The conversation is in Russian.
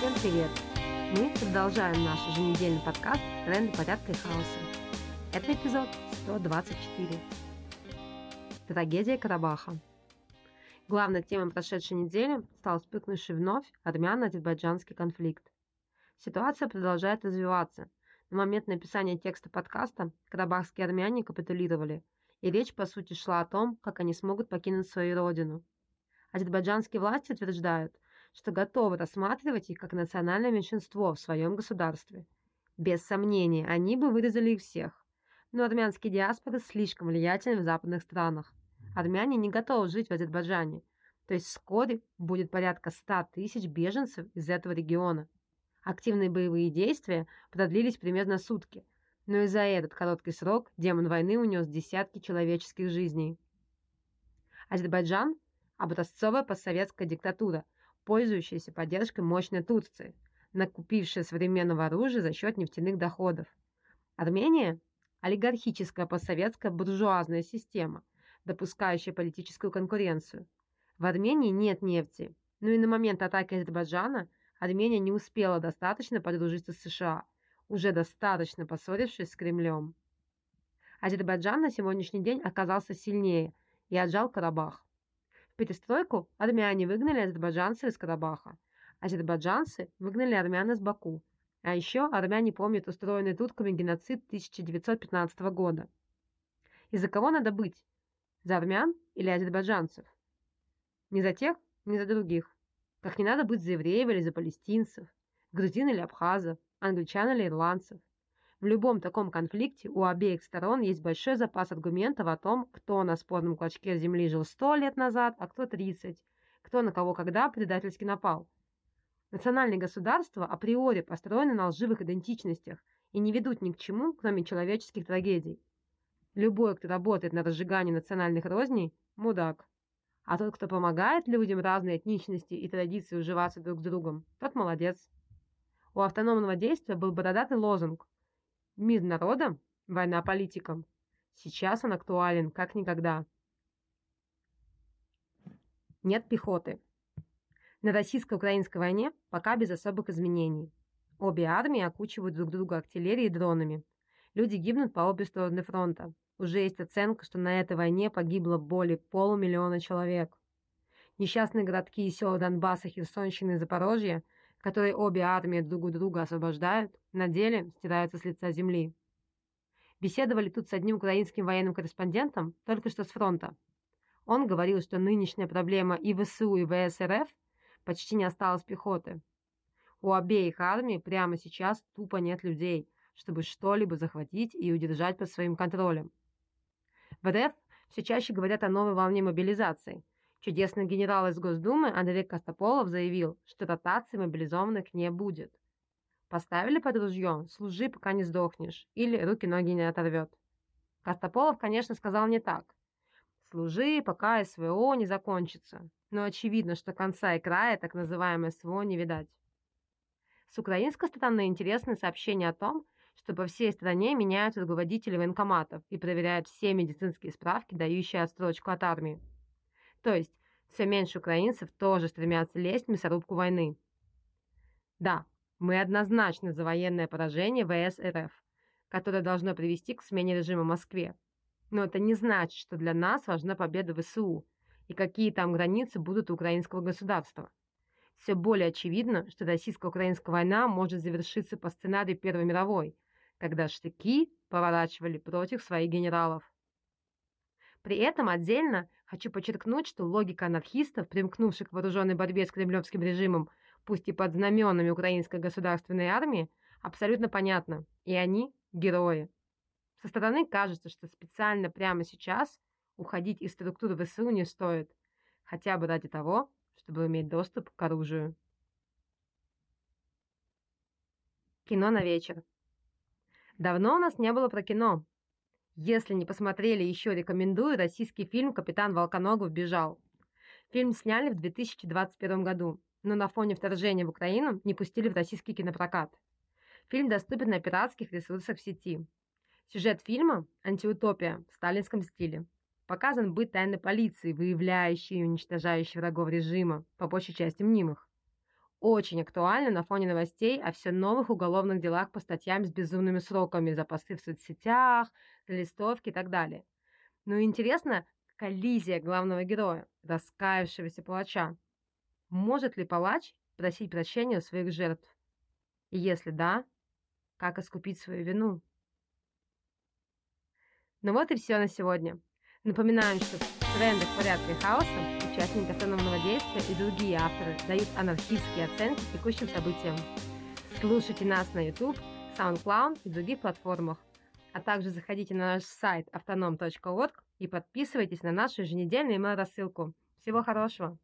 Всем привет! Мы продолжаем наш еженедельный подкаст «Тренды порядка и хаоса». Это эпизод 124. Трагедия Карабаха. Главной темой прошедшей недели стал вспыхнувший вновь армяно-азербайджанский конфликт. Ситуация продолжает развиваться. На момент написания текста подкаста карабахские армяне капитулировали, и речь по сути шла о том, как они смогут покинуть свою родину. Азербайджанские власти утверждают, что готовы рассматривать их как национальное меньшинство в своем государстве. Без сомнения, они бы вырезали их всех. Но армянские диаспоры слишком влиятельны в западных странах. Армяне не готовы жить в Азербайджане, то есть вскоре будет порядка 100 тысяч беженцев из этого региона. Активные боевые действия продлились примерно сутки, но и за этот короткий срок демон войны унес десятки человеческих жизней. Азербайджан – образцовая постсоветская диктатура, пользующаяся поддержкой мощной Турции, накупившая современного оружия за счет нефтяных доходов. Армения – олигархическая постсоветская буржуазная система, допускающая политическую конкуренцию. В Армении нет нефти, но и на момент атаки Азербайджана – Армения не успела достаточно подружиться с США, уже достаточно поссорившись с Кремлем. Азербайджан на сегодняшний день оказался сильнее и отжал Карабах. Перестройку армяне выгнали азербайджанцев из Карабаха, азербайджанцы выгнали армян из Баку, а еще армяне помнят устроенный турками геноцид 1915 года. Из-за кого надо быть? За армян или азербайджанцев? Ни за тех, ни за других. Как не надо быть за евреев или за палестинцев, грузин или абхазов, англичан или ирландцев. В любом таком конфликте у обеих сторон есть большой запас аргументов о том, кто на спорном клочке земли жил сто лет назад, а кто 30, кто на кого когда предательски напал. Национальные государства априори построены на лживых идентичностях и не ведут ни к чему, кроме человеческих трагедий. Любой, кто работает на разжигании национальных розней – мудак. А тот, кто помогает людям разной этничности и традиции уживаться друг с другом, тот молодец. У автономного действия был бородатый лозунг «Мир народам, война политикам». Сейчас он актуален как никогда. Нет пехоты. На российско-украинской войне пока без особых изменений. Обе армии окучивают друг друга артиллерией и дронами. Люди гибнут по обе стороны фронта. Уже есть оценка, что на этой войне погибло более полумиллиона человек. Несчастные городки и села Донбасса, Херсонщины и Запорожья, которые обе армии друг друга освобождают, на деле стираются с лица земли. Беседовали тут с одним украинским военным корреспондентом только что с фронта. Он говорил, что нынешняя проблема и ВСУ, и ВСРФ почти не осталось пехоты. У обеих армий прямо сейчас тупо нет людей, чтобы что-либо захватить и удержать под своим контролем. В РФ все чаще говорят о новой волне мобилизации. Чудесный генерал из Госдумы Андрей Костополов заявил, что ротации мобилизованных не будет. Поставили под ружье «служи, пока не сдохнешь» или «руки-ноги не оторвет». Костополов, конечно, сказал не так. «Служи, пока СВО не закончится». Но очевидно, что конца и края так называемой СВО не видать. С украинской стороны интересны сообщения о том, что по всей стране меняют руководители военкоматов и проверяют все медицинские справки, дающие отстрочку от армии. То есть все меньше украинцев тоже стремятся лезть в мясорубку войны. Да, мы однозначно за военное поражение ВС РФ, которое должно привести к смене режима в Москве. Но это не значит, что для нас важна победа ВСУ и какие там границы будут у украинского государства. Все более очевидно, что российско-украинская война может завершиться по сценарию Первой мировой, когда штыки поворачивали против своих генералов. При этом отдельно хочу подчеркнуть, что логика анархистов, примкнувших к вооруженной борьбе с кремлевским режимом, пусть и под знаменами украинской государственной армии, абсолютно понятна, и они – герои. Со стороны кажется, что специально прямо сейчас уходить из структуры ВСУ не стоит, хотя бы ради того, чтобы иметь доступ к оружию. Кино на вечер. Давно у нас не было про кино. Если не посмотрели еще, рекомендую российский фильм «Капитан Волконогов бежал». Фильм сняли в 2021 году, но на фоне вторжения в Украину не пустили в российский кинопрокат. Фильм доступен на пиратских ресурсах в сети. Сюжет фильма – антиутопия в сталинском стиле. Показан быт тайной полиции, выявляющей и уничтожающей врагов режима, по большей части мнимых. Очень актуально на фоне новостей о все новых уголовных делах по статьям с безумными сроками за посты в соцсетях, за листовки и так далее. Ну и интересно, коллизия главного героя, раскаявшегося палача. Может ли палач просить прощения у своих жертв? И если да, как искупить свою вину? Ну вот и все на сегодня. Напоминаем, что в трендах порядка и хаоса участники автономного действия и другие авторы дают анархистские оценки текущим событиям. Слушайте нас на YouTube, SoundCloud и других платформах. А также заходите на наш сайт autonom.org и подписывайтесь на нашу еженедельную email-рассылку. Всего хорошего!